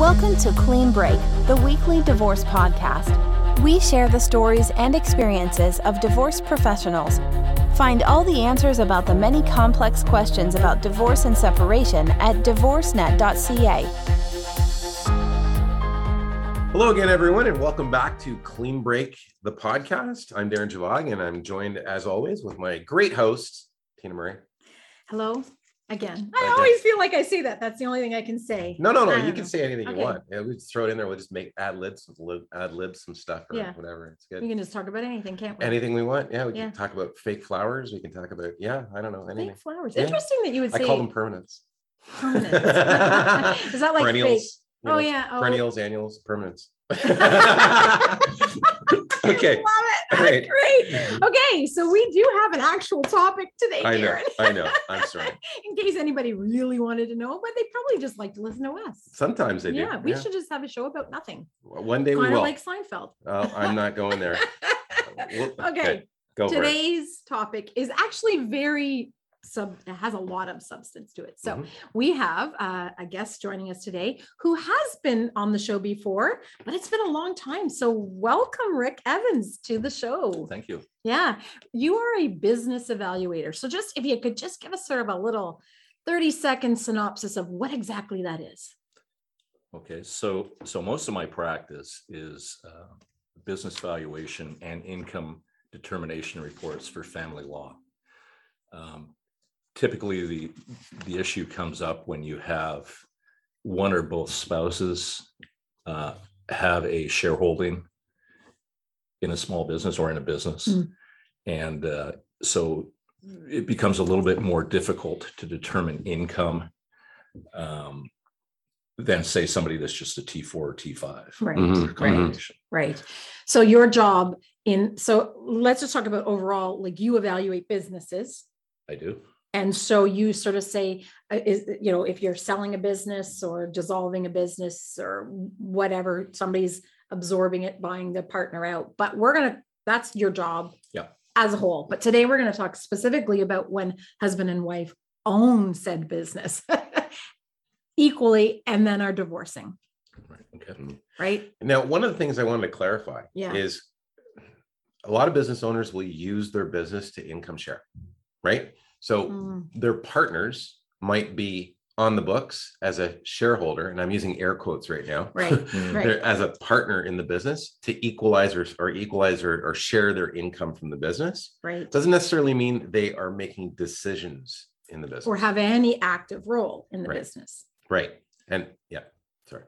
Welcome to Clean Break, the weekly divorce podcast. We share the stories and experiences of divorce professionals. Find all the answers about the many complex questions about divorce and separation at divorcenet.ca. Hello again, everyone, and welcome back to Clean Break, the podcast. I'm Darren Javag, and I'm joined, as always, with my great host, Tina Murray. Hello again. I Again. always feel like I say that. That's the only thing I can say. No, no, no. I You don't can say anything Okay. you want. Yeah, we just throw it in there. We'll just make ad libs, lib, ad lib some stuff or Yeah. whatever. It's good. We can just talk about anything, can't we? Anything we want. Yeah, we Yeah. can talk about fake flowers. We can talk about yeah. I don't know anything. Fake flowers. Yeah. Interesting that you would say I say call them permanents. permanent. Is that like fake? perennials. you Oh know, yeah. Oh. Perennials, annuals, permanents. okay. Love it. Right. Great. Okay, so we do have an actual topic today, I know. I know. I'm sorry. In case anybody really wanted to know, but they probably just like to listen to us. Sometimes they do. Yeah, we should just have a show about nothing. One day we Kind of will. like Seinfeld. Oh, I'm not going there. Well, okay. Go. Today's topic is actually very sub it has a lot of substance to it. So Mhm. we have uh, a guest joining us today who has been on the show before, but it's been a long time. So welcome Rick Evans to the show. Thank you. Yeah, you are a business evaluator. So just if you could just give us sort of a little 30 second synopsis of what exactly that is. Okay, so so most of my practice is uh, business valuation and income determination reports for family law. Um, typically, the the issue comes up when you have one or both spouses uh, have a shareholding in a small business or in a business, Mm. and uh, so it becomes a little bit more difficult to determine income. Um, than say somebody that's just a T4 or T5. Right. Mhm, Right. combination. Right. So your job in so let's just talk about overall like you evaluate businesses I do. And so you sort of say uh, is you know if you're selling a business or dissolving a business or whatever somebody's absorbing it buying the partner out but we're going to that's your job Yeah. as a whole but today we're going to talk specifically about when husband and wife own said business equally and then are divorcing Right. Okay. right Now, one of the things I wanted to clarify Yeah. is a lot of business owners will use their business to income share, right? So Mm, their partners might be on the books as a shareholder, and I'm using air quotes right now. right Mm. right as a partner in the business to equalize or, or equalize or, or share their income from the business. right Doesn't necessarily mean they are making decisions in the business. or have any active role in the Right. business Right. And yeah, sorry.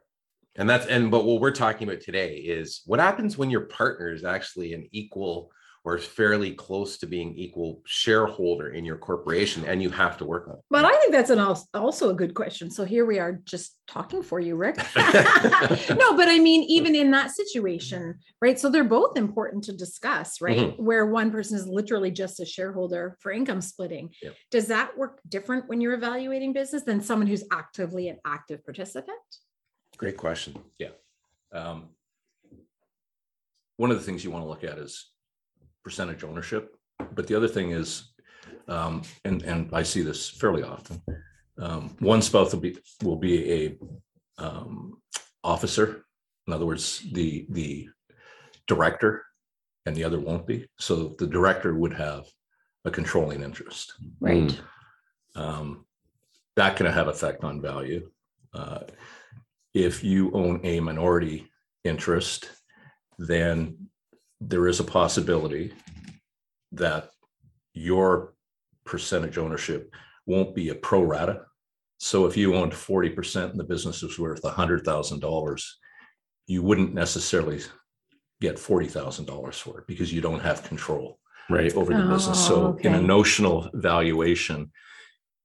And that's and but what we're talking about today is what happens when your partner is actually an equal or fairly close to being equal shareholder in your corporation and you have to work on it. But I think that's an also a good question. So here we are just talking for you, Rick. no, but I mean, even in that situation, right? So they're both important to discuss, right? Mm-hmm. Where one person is literally just a shareholder for income splitting. Yep. Does that work different when you're evaluating business than someone who's actively an active participant? Great question. Yeah. Um, one of the things you want to look at is percentage ownership, but the other thing is, um, and and I see this fairly often. Um, one spouse will be will be a um, officer. In other words, the the director, and the other won't be. So the director would have a controlling interest. Right. um, that can have effect on value. Uh, if you own a minority interest, then there is a possibility that your percentage ownership won't be a pro rata. So if you owned 40% and the business was worth $100,000, you wouldn't necessarily get $40,000 for it because you don't have control Right. over the business. Oh, So in a notional valuation,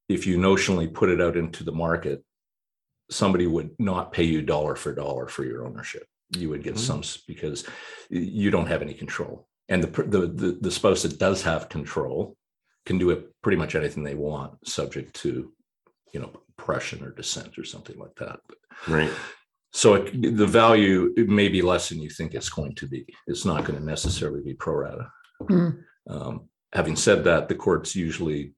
if you notionally put it out into the market, somebody would not pay you dollar for dollar for your ownership. You would get Mhm. some because you don't have any control. And the, the the the spouse that does have control can do it pretty much anything they want, subject to, you know, oppression or dissent or something like that. But Right. so it, the value it may be less than you think it's going to be. It's not going to necessarily be pro rata. Hmm. Um, having said that, the courts usually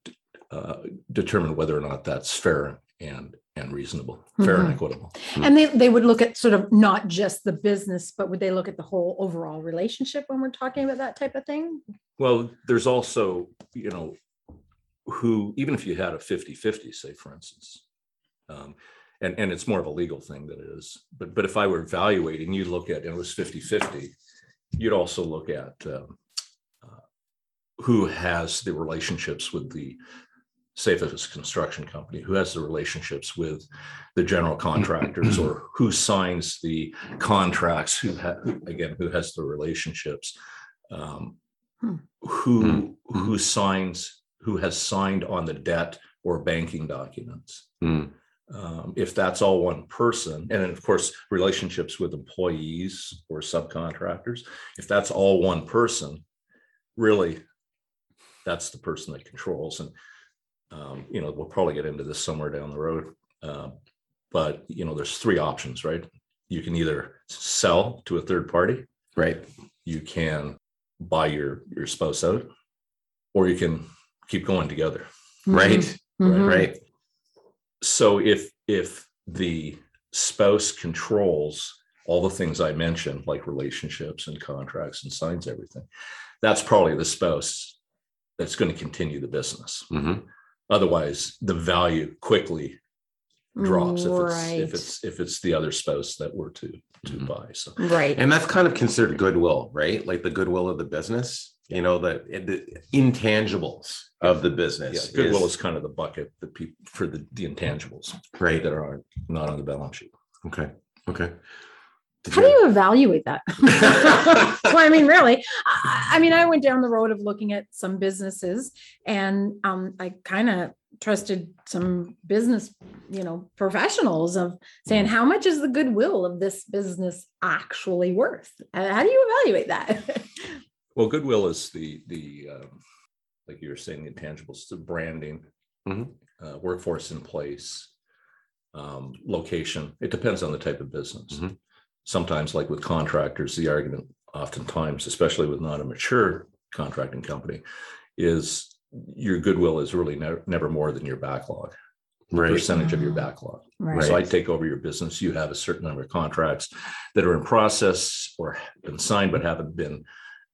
uh, determine whether or not that's fair and and and reasonable, fair and Mhm. equitable. And they, they would look at sort of not just the business, but would they look at the whole overall relationship when we're talking about that type of thing? Well, there's also, you know, who, even if you had a 50-50, say, for instance, um, and, and it's more of a legal thing than it is, but, but if I were evaluating, you'd look at, and it was 50-50, you'd also look at um, uh, who has the relationships with the, say if it's a construction company, who has the relationships with the general contractors or who signs the contracts, who, ha- again, who has the relationships? um, Hmm. Who, who signs, who has signed on the debt or banking documents? Hmm. Um, if that's all one person, and then of course, relationships with employees or subcontractors, if that's all one person, really, that's the person that controls and um, you know, we'll probably get into this somewhere down the road. Uh, but you know, there's three options, right? You can either sell to a third party, Right. you can buy your your spouse out, or you can keep going together. Right. Mhm. Right. so if if the spouse controls all the things i mentioned like relationships and contracts and signs everything that's probably the spouse that's going to continue the business Mhm. Otherwise the value quickly drops if it's if it's if it's the other spouse that were to to Mhm. buy so Right. And that's kind of considered goodwill, right? Like the goodwill of the business, you know, the, the intangibles of the business. yeah business. goodwill is kind of the bucket that people for the the intangibles right. that are not on the balance sheet Okay. Okay. Did How do you evaluate that? well, I mean, really, I, I mean, I went down the road of looking at some businesses and um, I kind of trusted some business, you know, professionals of saying, how much is the goodwill of this business actually worth? How do you evaluate that? Well, goodwill is the, the, um, like you were saying, the intangibles, the branding, Mhm. uh, workforce in place, um, location. It depends on the type of business. Mhm. Sometimes, like with contractors, the argument oftentimes, especially with not a mature contracting company, is your goodwill is really never, never more than your backlog, right. percentage of your backlog. right. So I take over your business, you have a certain number of contracts that are in process or been signed but haven't been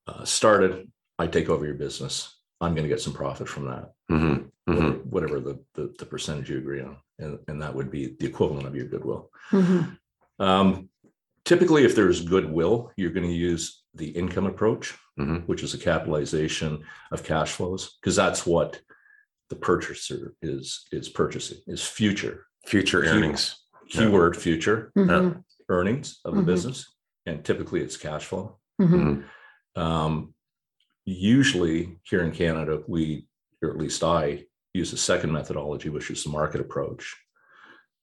uh, started. I take over your business. I'm going to get some profit from that, Mhm. whatever, Mhm. whatever the, the, the percentage you agree on. And, and that would be the equivalent of your goodwill. Mhm. Um, typically, if there's goodwill, you're going to use the income approach, Mhm. which is a capitalization of cash flows, because that's what the purchaser is, is purchasing, is future, Future Keep- earnings. Yeah. keyword future Mhm. earnings of the Mhm. business, and typically it's cash flow. Mhm. Mhm. Um, usually here in Canada, we, or at least I, use a second methodology, which is the market approach.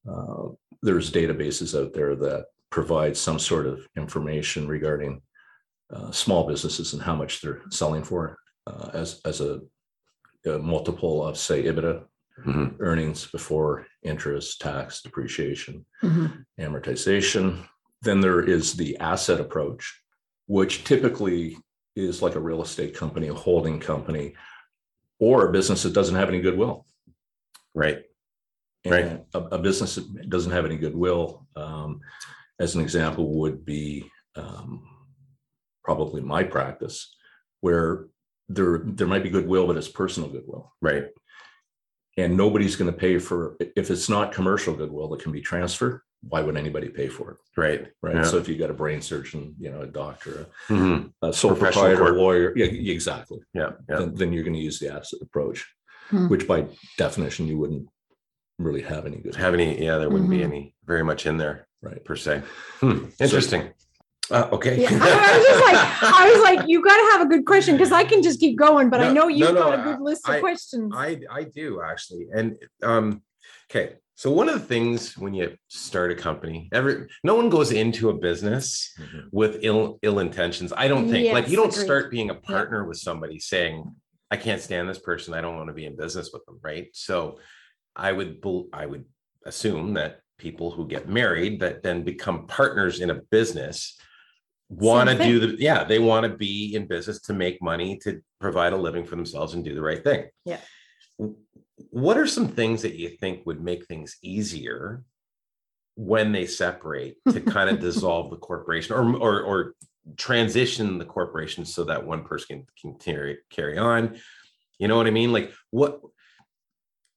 Uh, there's databases out there that provide some sort of information regarding uh, small businesses and how much they're selling for uh, as as a, a multiple of say EBITDA Mhm. earnings before interest, tax, depreciation, Mhm. amortization. Then there is the asset approach, which typically is like a real estate company, a holding company, or a business that doesn't have any goodwill. Right. Right. A, a business that doesn't have any goodwill, um, as an example, would be um, probably my practice, where there there might be goodwill, but it's personal goodwill Right. and nobody's going to pay for if it's not commercial goodwill that can be transferred why would anybody pay for it Right. right Yeah. so if you got a brain surgeon you know a doctor a, a sole proprietor corp. lawyer yeah yeah, exactly Yeah. Yeah. then, then you're going to use the asset approach Hmm. which by definition you wouldn't really have any good Have any? Yeah, there wouldn't be Mhm. any very much in there right per se. Hmm. Interesting. Uh, okay. Yeah, I was just like, I was like, you got to have a good question because I can just keep going, but I know you've no, got a good list of I- questions. I I do actually, and um, okay. So one of the things when you start a company, every no one goes into a business Mhm. with ill ill intentions. I don't think like you don't agreed. start being a partner with somebody saying, "I can't stand this person. I don't want to be in business with them." Right. So I would I would assume that people who get married that then become partners in a business want to do the yeah they want to be in business to make money to provide a living for themselves and do the right thing Yeah. what are some things that you think would make things easier when they separate to kind of dissolve the corporation or, or, or transition the corporation so that one person can, can carry, carry on? You know what I mean? Like what,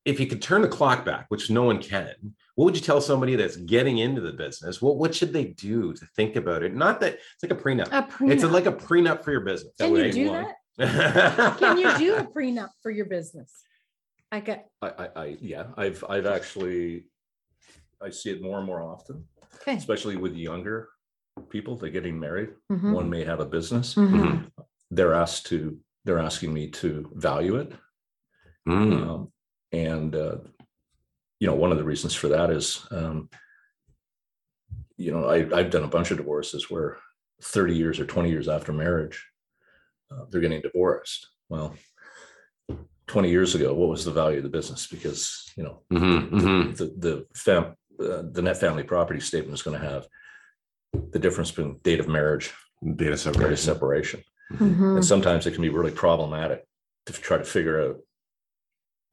if you could turn the clock back, which no one can, what would you tell somebody that's getting into the business? What what should they do to think about it? Not that it's like a prenup. A prenup. It's like a prenup for your business. Can you do one. that? Can you do a prenup for your business? I get, I, I, I, yeah, I've, I've actually, I see it more and more often, okay. especially with younger people, they're getting married. Mhm, One may have a business. mhm. They're asked to, they're asking me to value it. Mm. Um, And, uh, you know, one of the reasons for that is, um, you know, I, I've done a bunch of divorces where thirty years or twenty years after marriage, uh, they're getting divorced. Well, twenty years ago, what was the value of the business? Because, you know, Mhm, mhm. the, the fam, uh, the net family property statement is going to have the difference between date of marriage, Data date of separation. separation. Mhm. And sometimes it can be really problematic to try to figure out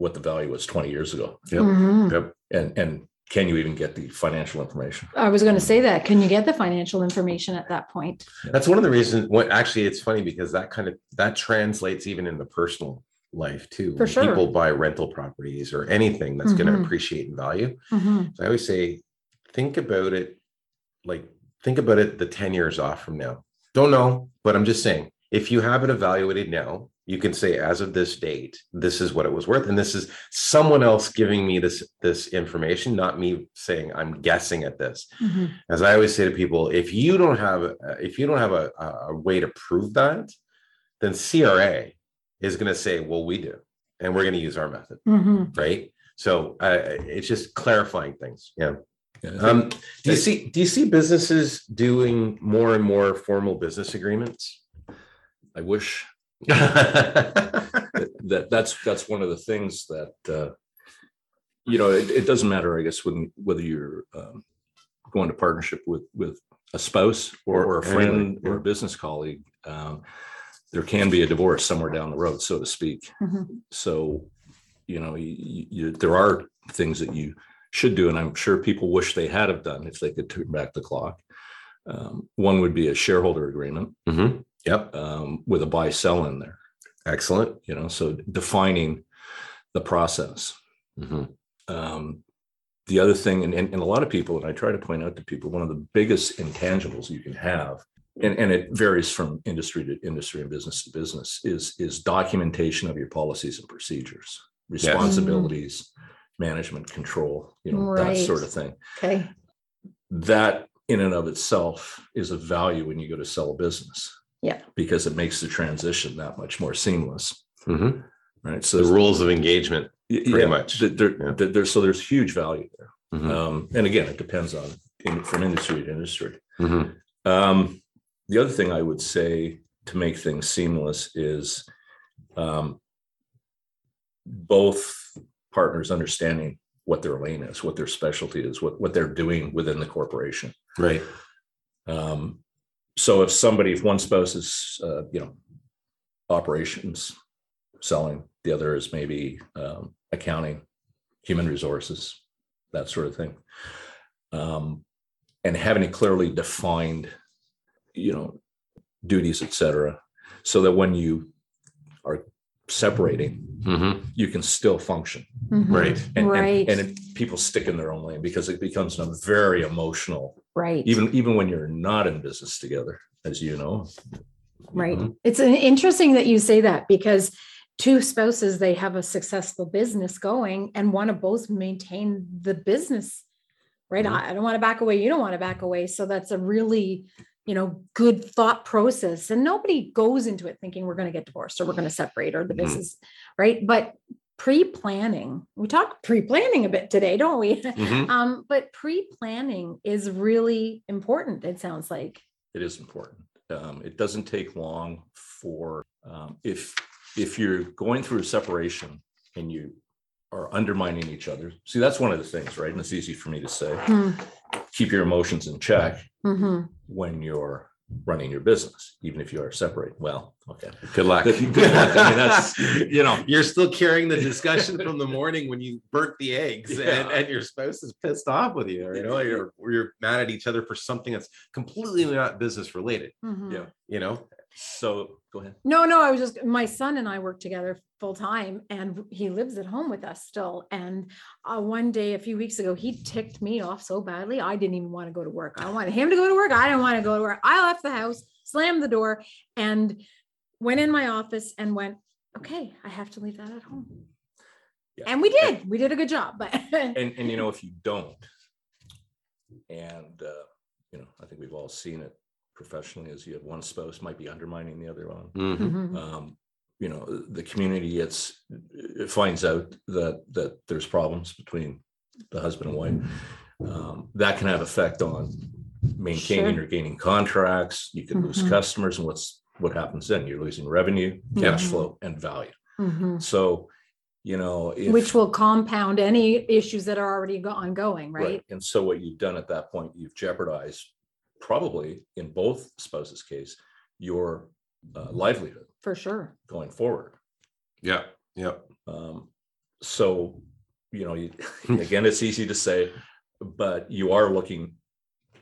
what the value was 20 years ago. Yep. Mhm. Yep. And, and can you even get the financial information? I was going to say that. Can you get the financial information at that point? That's one of the reasons. What actually, it's funny because that kind of that translates even in the personal life too. For sure. People buy rental properties or anything that's going to appreciate in value. Mhm. So I always say, think about it, like think about it the 10 years off from now. Don't know, but I'm just saying, if you have it evaluated now, you can say as of this date, this is what it was worth. And this is someone else giving me this this information, not me saying I'm guessing at this. Mhm. As I always say to people, if you don't have if you don't have a, a a way to prove that, then CRA is going to say, well, we do, and we're going to use our method, Mhm. right? So uh, it's just clarifying things. Yeah. Yeah, Um, do you see do you see businesses doing more and more formal business agreements? I wish mm-hmm. That, that that's, that's one of the things that, uh, you know, it, it doesn't matter, I guess, when, whether you're, um, going to partnership with, with a spouse or, or a Or anyone, friend or a business colleague. Um, there can be a divorce somewhere down the road, so to speak. Mhm. So, you know, you, you, there are things that you should do, and I'm sure people wish they had have done if they could turn back the clock. Um, one would be a shareholder agreement Yep. um, with a buy sell in there. Excellent. You know, so defining the process. Mhm. Um, the other thing, and, and, and a lot of people, and I try to point out to people, one of the biggest intangibles you can have, and, and it varies from industry to industry and business to business, is is documentation of your policies and procedures, responsibilities, management control, you know, that sort of thing. Okay. That in and of itself is a value when you go to sell a business. Yeah. Because it makes the transition that much more seamless, Mhm. right? So The rules of engagement. Y- pretty yeah, much. th- There, Yeah. there, so there's huge value there. Mhm. Um, and again, it depends on in, from industry to industry. Mhm. Um, the other thing I would say to make things seamless is um, both partners understanding what their lane is, what their specialty is, what, what they're doing within the corporation. Right. Um, so if somebody, if one spouse is, uh, you know, operations, selling, the other is maybe um, accounting, human resources, that sort of thing. Um, and having it clearly defined, you know, duties, etc., so that when you are separating, Mhm. you can still function. Mhm. Right. And, and- Right. and, it- people stick in their own lane because it becomes a very emotional Right. even even when you're not in business together as you know Right. Mhm. It's interesting that you say that because two spouses, they have a successful business going and want to both maintain the business. Right. Mhm. I don't want to back away. You don't want to back away. So that's a really, you know, good thought process. And nobody goes into it thinking we're going to get divorced or we're going to separate or the Mhm. business. Right. But pre-planning, we talk pre-planning a bit today, don't we? Mhm. Um, but pre-planning is really important, it sounds like. it is important um, it doesn't take long for um, if if you're going through a separation and you are undermining each other see that's one of the things right and it's easy for me to say Hmm. keep your emotions in check Mhm. when you're running your business, even if you are separate. Well, okay. Good luck. Good luck. I mean, that's, you know, You're still carrying the discussion from the morning when you burnt the eggs and, Yeah. and your spouse is pissed off with you, or, you know, you're, you're mad at each other for something that's completely not business related, Mhm. Yeah. you know? So go ahead. No, no, I was just, my son and I work together full time and he lives at home with us still. And uh, one day, a few weeks ago, he ticked me off so badly. I didn't even want to go to work. I wanted him to go to work. I didn't want to go to work. I left the house, slammed the door and went in my office and went, okay, I have to leave that at home. Yeah. And we did, we did a good job, but And, and you know, if you don't, and, uh, you know, I think we've all seen it professionally as you have one spouse might be undermining the other one. Mhm. Mhm. um, you know, the community gets, it finds out that, that there's problems between the husband and wife. Um, that can have effect on maintaining Sure. or gaining contracts. You can lose Mhm. customers and what's, what happens then? You're losing revenue, cash Mhm. flow and value. Mhm. So, you know. if- which will compound any issues that are already go- ongoing, right? And so what you've done at that point, you've jeopardized probably in both spouses' case, your uh, livelihood For sure. going forward. Yeah, yeah. Um, so, you know, you, again, it's easy to say, but you are looking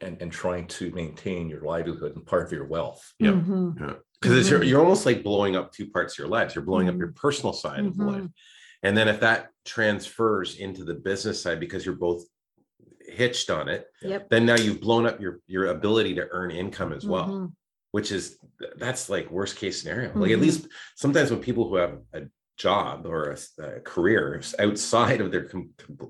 and, and trying to maintain your livelihood and part of your wealth. Yep. Mhm. Because it's you're, Mhm. you're almost like blowing up two parts of your lives. You're blowing up Mhm. your personal side of Mhm. life. And then if that transfers into the business side because you're both hitched on it, Yep. then now you've blown up your your ability to earn income as well. Mhm. which is that's like worst case scenario. Like at Mhm. least sometimes when people who have a job or a career outside of their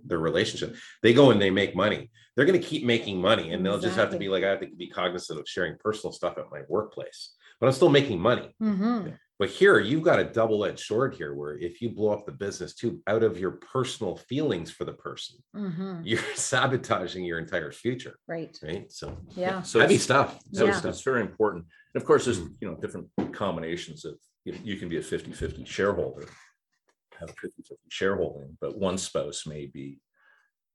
their relationship, they go and they make money. They're going to keep making money, and they'll just have to be like, I have to be cognizant of sharing personal stuff at my workplace, but I'm still making money. Mhm. But here, you've got a double edged sword here, where if you blow up the business too out of your personal feelings for the person, Mhm. you're sabotaging your entire future, Right. right? So Yeah. So heavy stuff. So heavy it's, very important. And of course, there's, you know, different combinations of, you, you can be a 50 50 shareholder, have a 50 50 shareholding, but one spouse may be,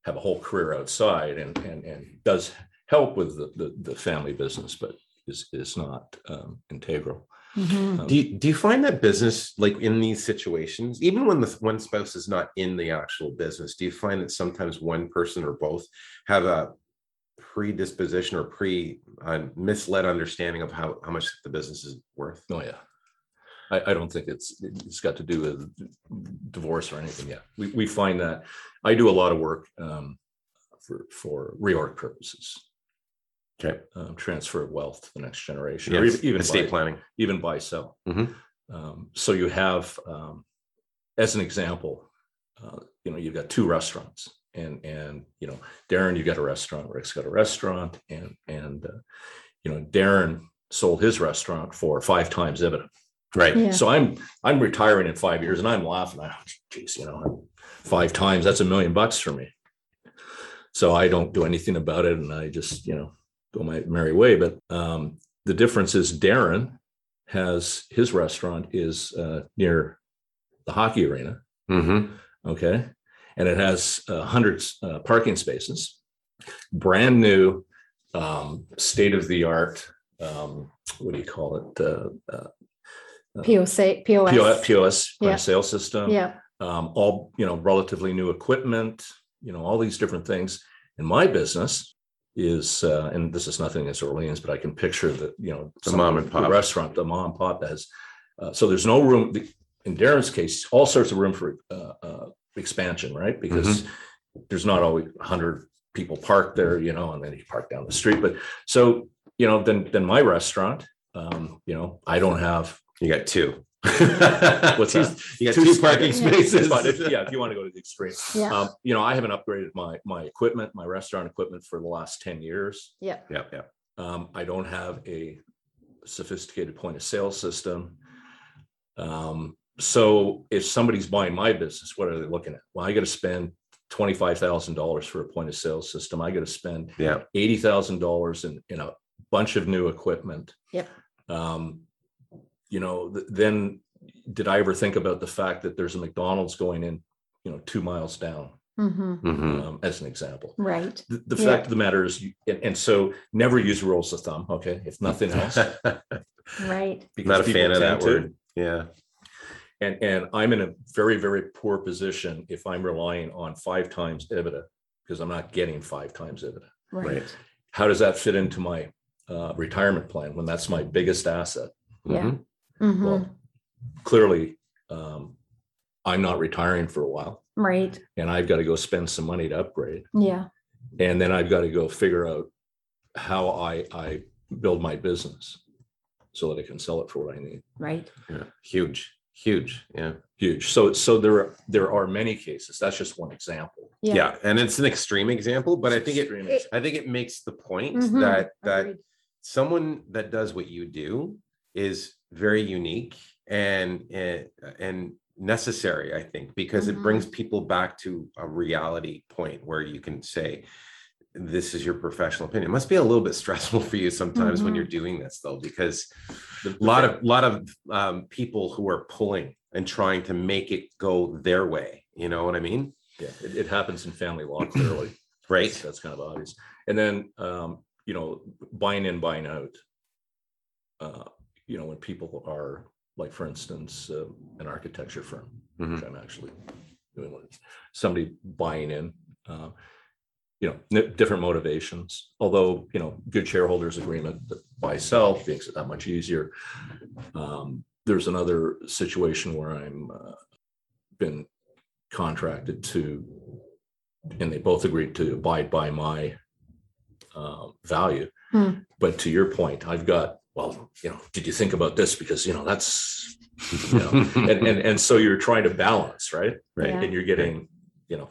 have a whole career outside and, and, and does help with the, the, the family business, but is, is not um, integral. Mhm. Um, Do you, do you find that business like in these situations, even when the one spouse is not in the actual business, do you find that sometimes one person or both have a predisposition or pre uh, misled understanding of how, how much the business is worth? Oh, yeah. I, I don't think it's, it's got to do with divorce or anything yet. We, we find that, I do a lot of work um, for, for reorg purposes. Okay. um, transfer of wealth to the next generation, or even, even estate buy, planning. even buy sell. Mhm. Um, so you have, um, as an example, uh, you know, you've got two restaurants, and and you know, Darren, you've got a restaurant, Rick's got a restaurant, and and uh, you know, Darren sold his restaurant for five times EBITDA. Right. Yeah. So I'm I'm retiring in five years, and I'm laughing. I, geez, you know, five times that's a million bucks for me. So I don't do anything about it, and I just you know go my merry way. But um, the difference is Darren has his restaurant is uh, near the hockey arena, Mm-hmm. okay, and it has uh, hundreds uh, parking spaces, brand new, um, state of the art. Um, what do you call it? Uh, uh, POS, POS, POS. POS point Yeah. of sale system. Yeah. Um, all you know, relatively new equipment. You know, all these different things. And my business is, uh, and this is nothing against Orleans, but I can picture that you know The mom and pop. restaurant, the mom and pop has. Uh, so there's no room. the- In Darren's case, all sorts of room for uh, uh, expansion, right? Because there's not always 100 people parked there, you know, and then you park down the street. But so you know, then then my restaurant, um, you know, I don't have You got two. What's Two- that? You got two parking Yeah. spaces. But if, yeah, if you want to go to the extreme, Yeah. um, you know, I haven't upgraded my my equipment, my restaurant equipment for the last 10 years. Yeah. Yeah, yeah. Um, I don't have a sophisticated point of sale system. Um, so if somebody's buying my business, what are they looking at? Well, I got to spend twenty-five thousand dollars for a point of sale system. I got to spend Yeah. eighty thousand dollars in in a bunch of new equipment. Yep. Um, you know, th- then did I ever think about the fact that there's a McDonald's going in, you know, two miles down Mhm. Mhm. um, as an example. Right. The, the Yeah. fact of the matter is, you- and, and so never use rules of thumb, okay, if nothing else. Right. because Not a fan of that tend to. word. Yeah. And, and I'm in a very, very poor position if I'm relying on five times EBITDA, because I'm not getting five times EBITDA. Right. How does that fit into my uh, retirement plan when that's my biggest asset? Yeah. Mhm. Mhm. Well, clearly, um, I'm not retiring for a while Right. and I've got to go spend some money to upgrade. Yeah. And then I've got to go figure out how I, I build my business so that I can sell it for what I need. Right. Yeah. Huge. Huge. Yeah. Huge. So, so there, are there are many cases. That's just one example. Yeah. Yeah. And it's an extreme example, but I think it it- I think it makes the point Mhm. that that Agreed. someone that does what you do is very unique and and, and necessary i think because it brings people back to a reality point where you can say this is your professional opinion it must be a little bit stressful for you sometimes when Mhm. you're doing this though because a lot of lot of um, people who are pulling and trying to make it go their way you know what i mean Yeah, it, it happens in family law clearly. right That's- That's kind of obvious. And then, um, you know, buying in, buying out. Uh, you know, when people are, like, for instance, uh, an architecture firm, which I'm actually doing with somebody buying in. uh, You know, n- different motivations, although, you know, good shareholders agreement that buy sell makes it that much easier. Um, There's another situation where I'm uh, been contracted to and they both agreed to abide by my uh, value. Hmm. But to your point, I've got, well, you know, did you think about this? Because, you know, that's, you know, and, and, and so you're trying to balance, right? right Yeah. And you're getting, you know,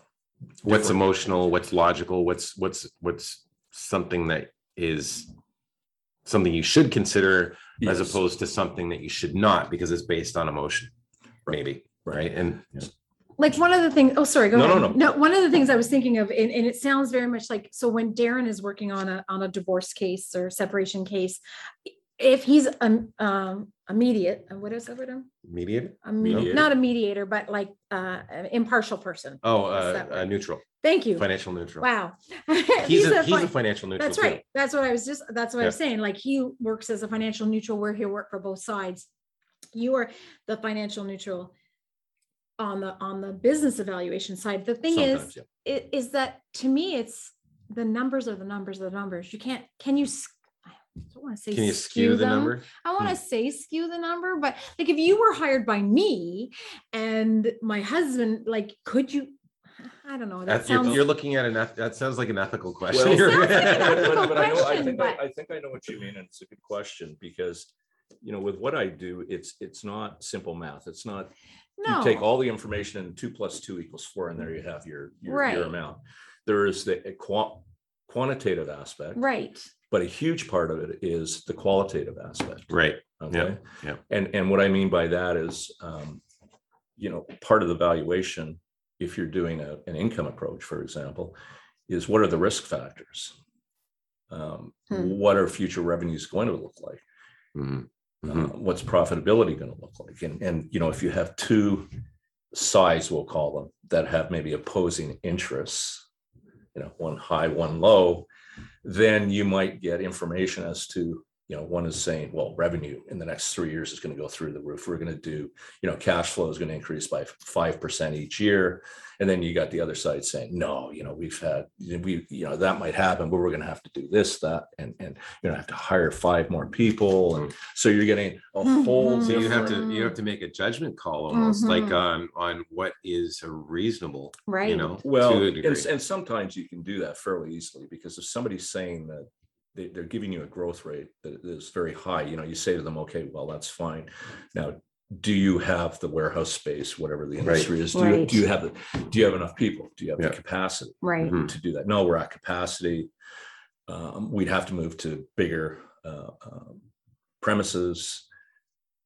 what's emotional what's logical what's what's what's something that is something you should consider as opposed to something that you should not because it's based on emotion maybe right and like one of the things oh sorry go No, no, ahead no. one of the things i was thinking of and, and it sounds very much like so when darren is working on a on a divorce case or separation case if he's um, um immediate uh, what is that word? Mediator? A me- Mediator. not a mediator but like uh an impartial person. Oh What's uh, that uh neutral. Thank you. Financial neutral. Wow. He's a, fi- he's a financial neutral that's too. right that's what i was just that's what i Yeah. was saying. Like he works as a financial neutral. Where he'll work for both sides. You are the financial neutral on the on the business evaluation side. The thing is yeah. i- is that to me it's the numbers are the numbers are the numbers. You can't can you s- I don't want to say can you skew the them. number I want to Hmm. say skew the number, but like if you were hired by me and my husband, like, could you? I don't know. That That's, you're, sounds you're looking at an eth- that sounds like an ethical question Well- You're- like an ethical But- but I know- I question, think I- but- I think I know what you mean, and it's a good question, because, you know, with what I do, it's, it's not simple math. It's not, no. you take all the information and two plus two equals four, and there you have your, your, Right. your amount. There is the qua- quantitative aspect, right. But a huge part of it is the qualitative aspect. right Okay. yeah. And, and what I mean by that is, um, you know, part of the valuation, if you're doing a, an income approach, for example, is what are the risk factors? Um, Hmm. what are future revenues going to look like? Mhm. Uh, Mhm. what's profitability going to look like? And, and, you know, if you have two sides, we'll call them, that have maybe opposing interests, you know, one high, one low, then you might get information as to, you know, one is saying, well, revenue in the next three years is going to go through the roof. We're going to do, you know, cash flow is going to increase by five percent each year. And then you got the other side saying, no, you know, we've had, we, you know, that might happen, but we're going to have to do this, that, and, and you're going to have to hire five more people. And so you're getting a whole. Mhm. so you have to you have to make a judgment call almost like Mhm. on on what is a reasonable Right. you know Well, and, and sometimes you can do that fairly easily because if somebody's saying that they, they're giving you a growth rate that is very high, you know, you say to them, okay, well, that's fine. Now, do you have the warehouse space, whatever the Right. industry is? Do you, do you have, the do you have enough people? Do you have Yeah. the capacity Right. Mhm. to do that? No, we're at capacity. Um, we'd have to move to bigger uh, um, premises.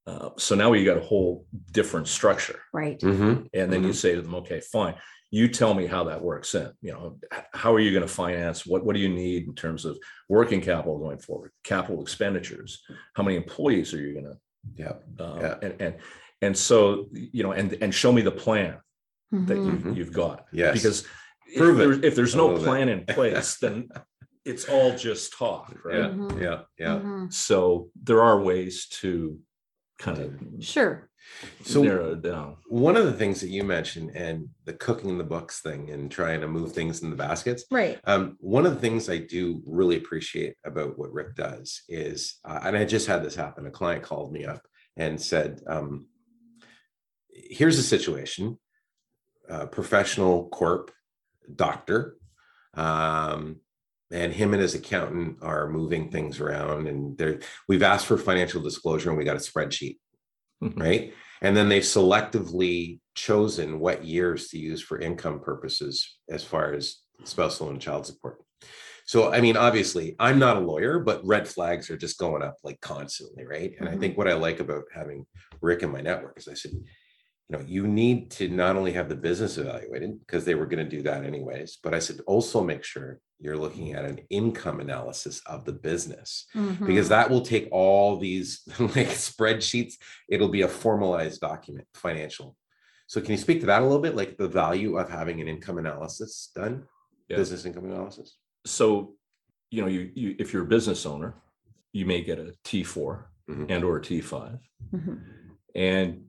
Uh, so now we got a whole different structure. Right. Mhm. And then you say to them, okay, fine, you tell me how that works in, you know, how are you going to finance? What, what do you need in terms of working capital going forward, capital expenditures? How many employees are you going yeah to, uh, Yeah. and, and, and so, you know, and, and show me the plan that Mhm. you, you've got. Yes. Because if Prove it. there's, if there's no plan in place, then it's all just talk, Yeah, right? Mhm. yeah, yeah. Mhm. So there are ways to kind of Sure. So narrow it down. one of the things that you mentioned and the cooking the books thing and trying to move things in the baskets. Right. Um, one of the things I do really appreciate about what Rick does is, uh, and I just had this happen. A client called me up and said, um, "Here's the situation: uh, professional corp doctor, um, and him and his accountant are moving things around, and they're we've asked for financial disclosure, and we got a spreadsheet, Mm-hmm. right? And then they've selectively chosen what years to use for income purposes as far as spousal and child support. So, I mean, obviously, I'm not a lawyer, but red flags are just going up like constantly, right? And I mm-hmm. think what I like about having Rick in my network is I said, you know, you need to not only have the business evaluated because they were going to do that anyways, but I said also make sure you're looking at an income analysis of the business because Mhm. that will take all these like spreadsheets it'll be a formalized document financial so can you speak to that a little bit like the value of having an income analysis done Yeah. business income analysis So, you know, you, you, if you're a business owner, you may get a T4 Mhm. and or a T5, Mhm. and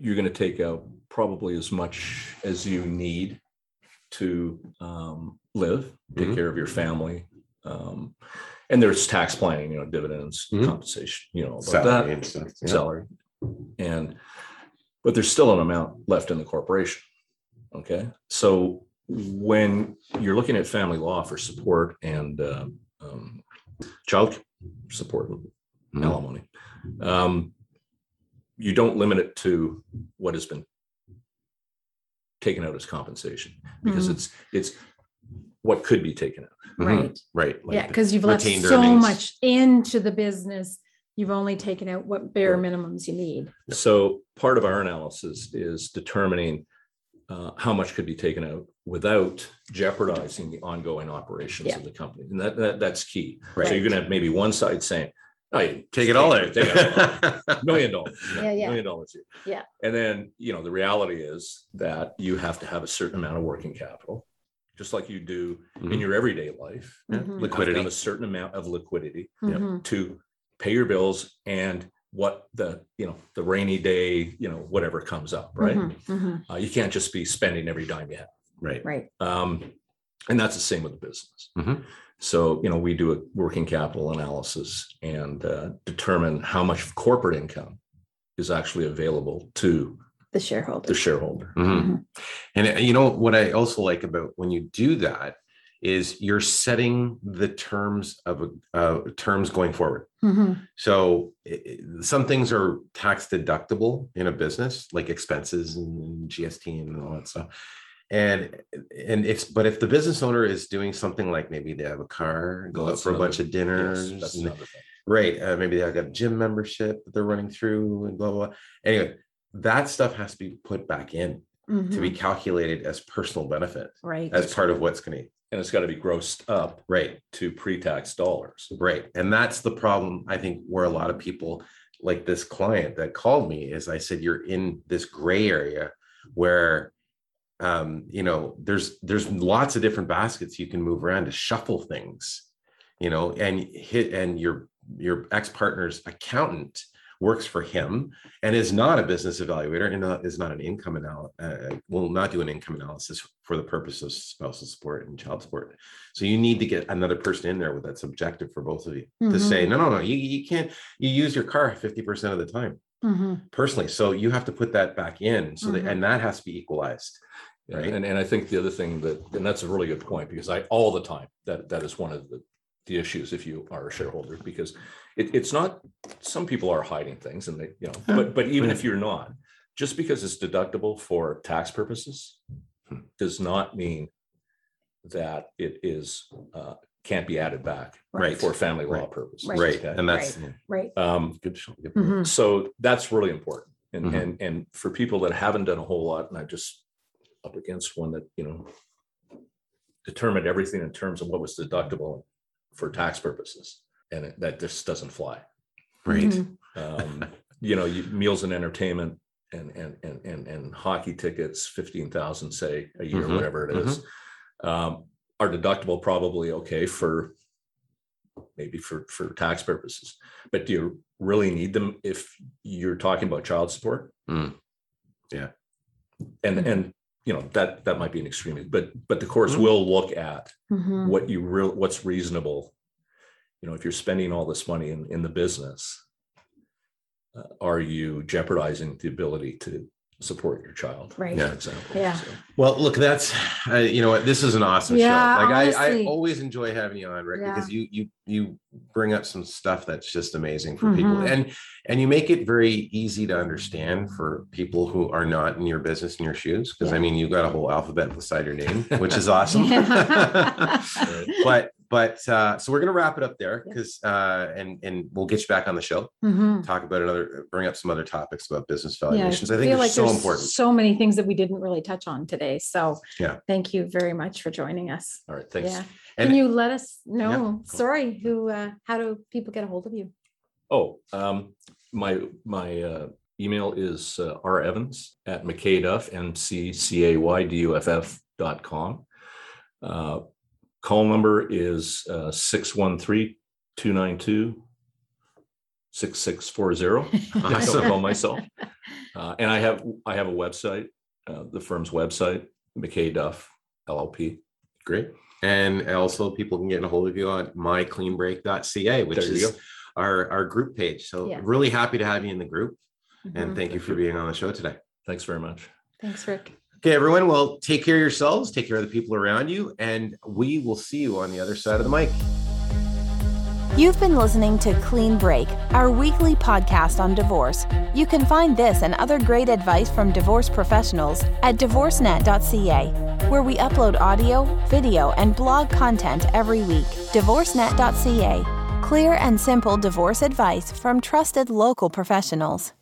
you're going to take out probably as much as you need to um, live, take Mhm. care of your family. Um, and there's tax planning, you know, dividends, Mhm. compensation, you know, about salary that, and yeah. salary. And, but there's still an amount left in the corporation. Okay. So when you're looking at family law for support and uh, um, child support, Mhm. alimony, um, you don't limit it to what has been taken out as compensation because Mhm. it's it's what could be taken out. Mhm. Right. right like Yeah, because you've left so earnings. much into the business. You've only taken out what bare Right. minimums you need. So part of our analysis is determining uh, how much could be taken out without jeopardizing the ongoing operations Yeah. of the company. And that, that that's key. So you're gonna have maybe one side saying, oh, you take it all take it out. out million dollars. Yeah, yeah. Million dollars. here. Yeah. And then, you know, the reality is that you have to have a certain amount of working capital, just like you do in Mhm. your everyday life. Yeah, Mhm. You have liquidity have a certain amount of liquidity Yeah. Mhm. to pay your bills and what the, you know, the rainy day, you know, whatever comes up, right? Mhm. Mhm. Uh, you can't just be spending every dime you have. right Right. Um, and that's the same with the business. Mhm. So, you know, we do a working capital analysis and uh, determine how much corporate income is actually available to The shareholder. the shareholder. Mhm. And uh, you know what I also like about when you do that is you're setting the terms of uh, terms going forward. Mhm. So i- i- some things are tax deductible in a business, like expenses and GST and all that stuff. And and if but if the business owner is doing something like maybe they have a car, go out That's for a bunch of dinners, Yes, and- right? Uh, maybe they got a gym membership that they're running through, and blah blah. blah. Anyway, that stuff has to be put back in to be Mhm. calculated as personal benefit Right. as part of what's going to And it's got to be grossed up right to pre-tax dollars. right and that's the problem i think where a lot of people like this client that called me is i said you're in this gray area where um you know there's there's lots of different baskets you can move around to shuffle things you know and hit and your your ex-partner's accountant works for him and is not a business evaluator and not, is not an income anal uh, will not do an income analysis for the purpose of spousal support and child support. So you need to get another person in there with that subjective for both of you to say no no no you, you can't you use your car 50% of the time Mhm. personally so you have to put that back in so that Mhm. and that has to be equalized Yeah, Right. And, and I think the other thing that, and that's a really good point, because I, all the time, that, that is one of the, the issues if you are a shareholder, because it, it's not, some people are hiding things and they, you know, but, but even if you're not, just because it's deductible for tax purposes Hmm. does not mean that it is, uh, can't be added back Right. for family law Right. purposes. Right. right okay? and that's Right. Um, good, sh- good point. Mhm. so that's really important. And, Mhm. and, and for people that haven't done a whole lot, and I just up against one that, you know, determined everything in terms of what was deductible for tax purposes. And it- that just doesn't fly. right Mhm. Um, you know, you, meals and entertainment, and and and and, and hockey tickets, fifteen thousand, say a year, Mhm, whatever it is, um, are deductible probably okay for maybe for for tax purposes. But do you really need them if you're talking about child support? Mm. Yeah. And and you know that that might be an extreme, but but the courts Mhm. will look at Mhm. what you real what's reasonable. You know, if you're spending all this money in in the business, uh, are you jeopardizing the ability to support your child? Right. For Yeah. example. Yeah. So, Well, look, that's uh, you know what this is an awesome Yeah, show. Like I, I always enjoy having you on, Rick, Yeah. because you you you bring up some stuff that's just amazing for people, Mhm. and and you make it very easy to understand for people who are not in your business in your shoes. Because I mean, you got a whole alphabet beside your name, which is awesome. But but uh, so we're gonna wrap it up there Yeah. because uh, and and we'll get you back on the show, Mhm. talk about another, bring up some other topics about business Yeah, valuations. I think feel they're like so there's important. So many things that we didn't really touch on today. So Yeah. thank you very much for joining us. all right, thanks. Yeah. And- Can you let us Yeah, know? go. Sorry, who, uh, how do people get a hold of you? Oh, um, my, my, uh, email is, uh, R Evans at McCayduff, M C C A Y D U F F dot com. Uh, call number is, uh, six one three two nine two six six four zero. I don't call myself. Uh, and I have, I have a website, uh, the firm's website, McCay Duff LLP. Great. And also people can get a hold of you on mycleanbreak.ca, which is go. our, our group page. So Yeah. really happy to have you in the group and Mhm. thank you for being on the show today. Thanks very much. Thanks, Rick. Okay, everyone. Well, take care of yourselves, take care of the people around you, and we will see you on the other side of the mic. You've been listening to Clean Break, our weekly podcast on divorce. You can find this and other great advice from divorce professionals at divorcenet.ca, where we upload audio, video, and blog content every week. Divorcenet.ca. Clear and simple divorce advice from trusted local professionals.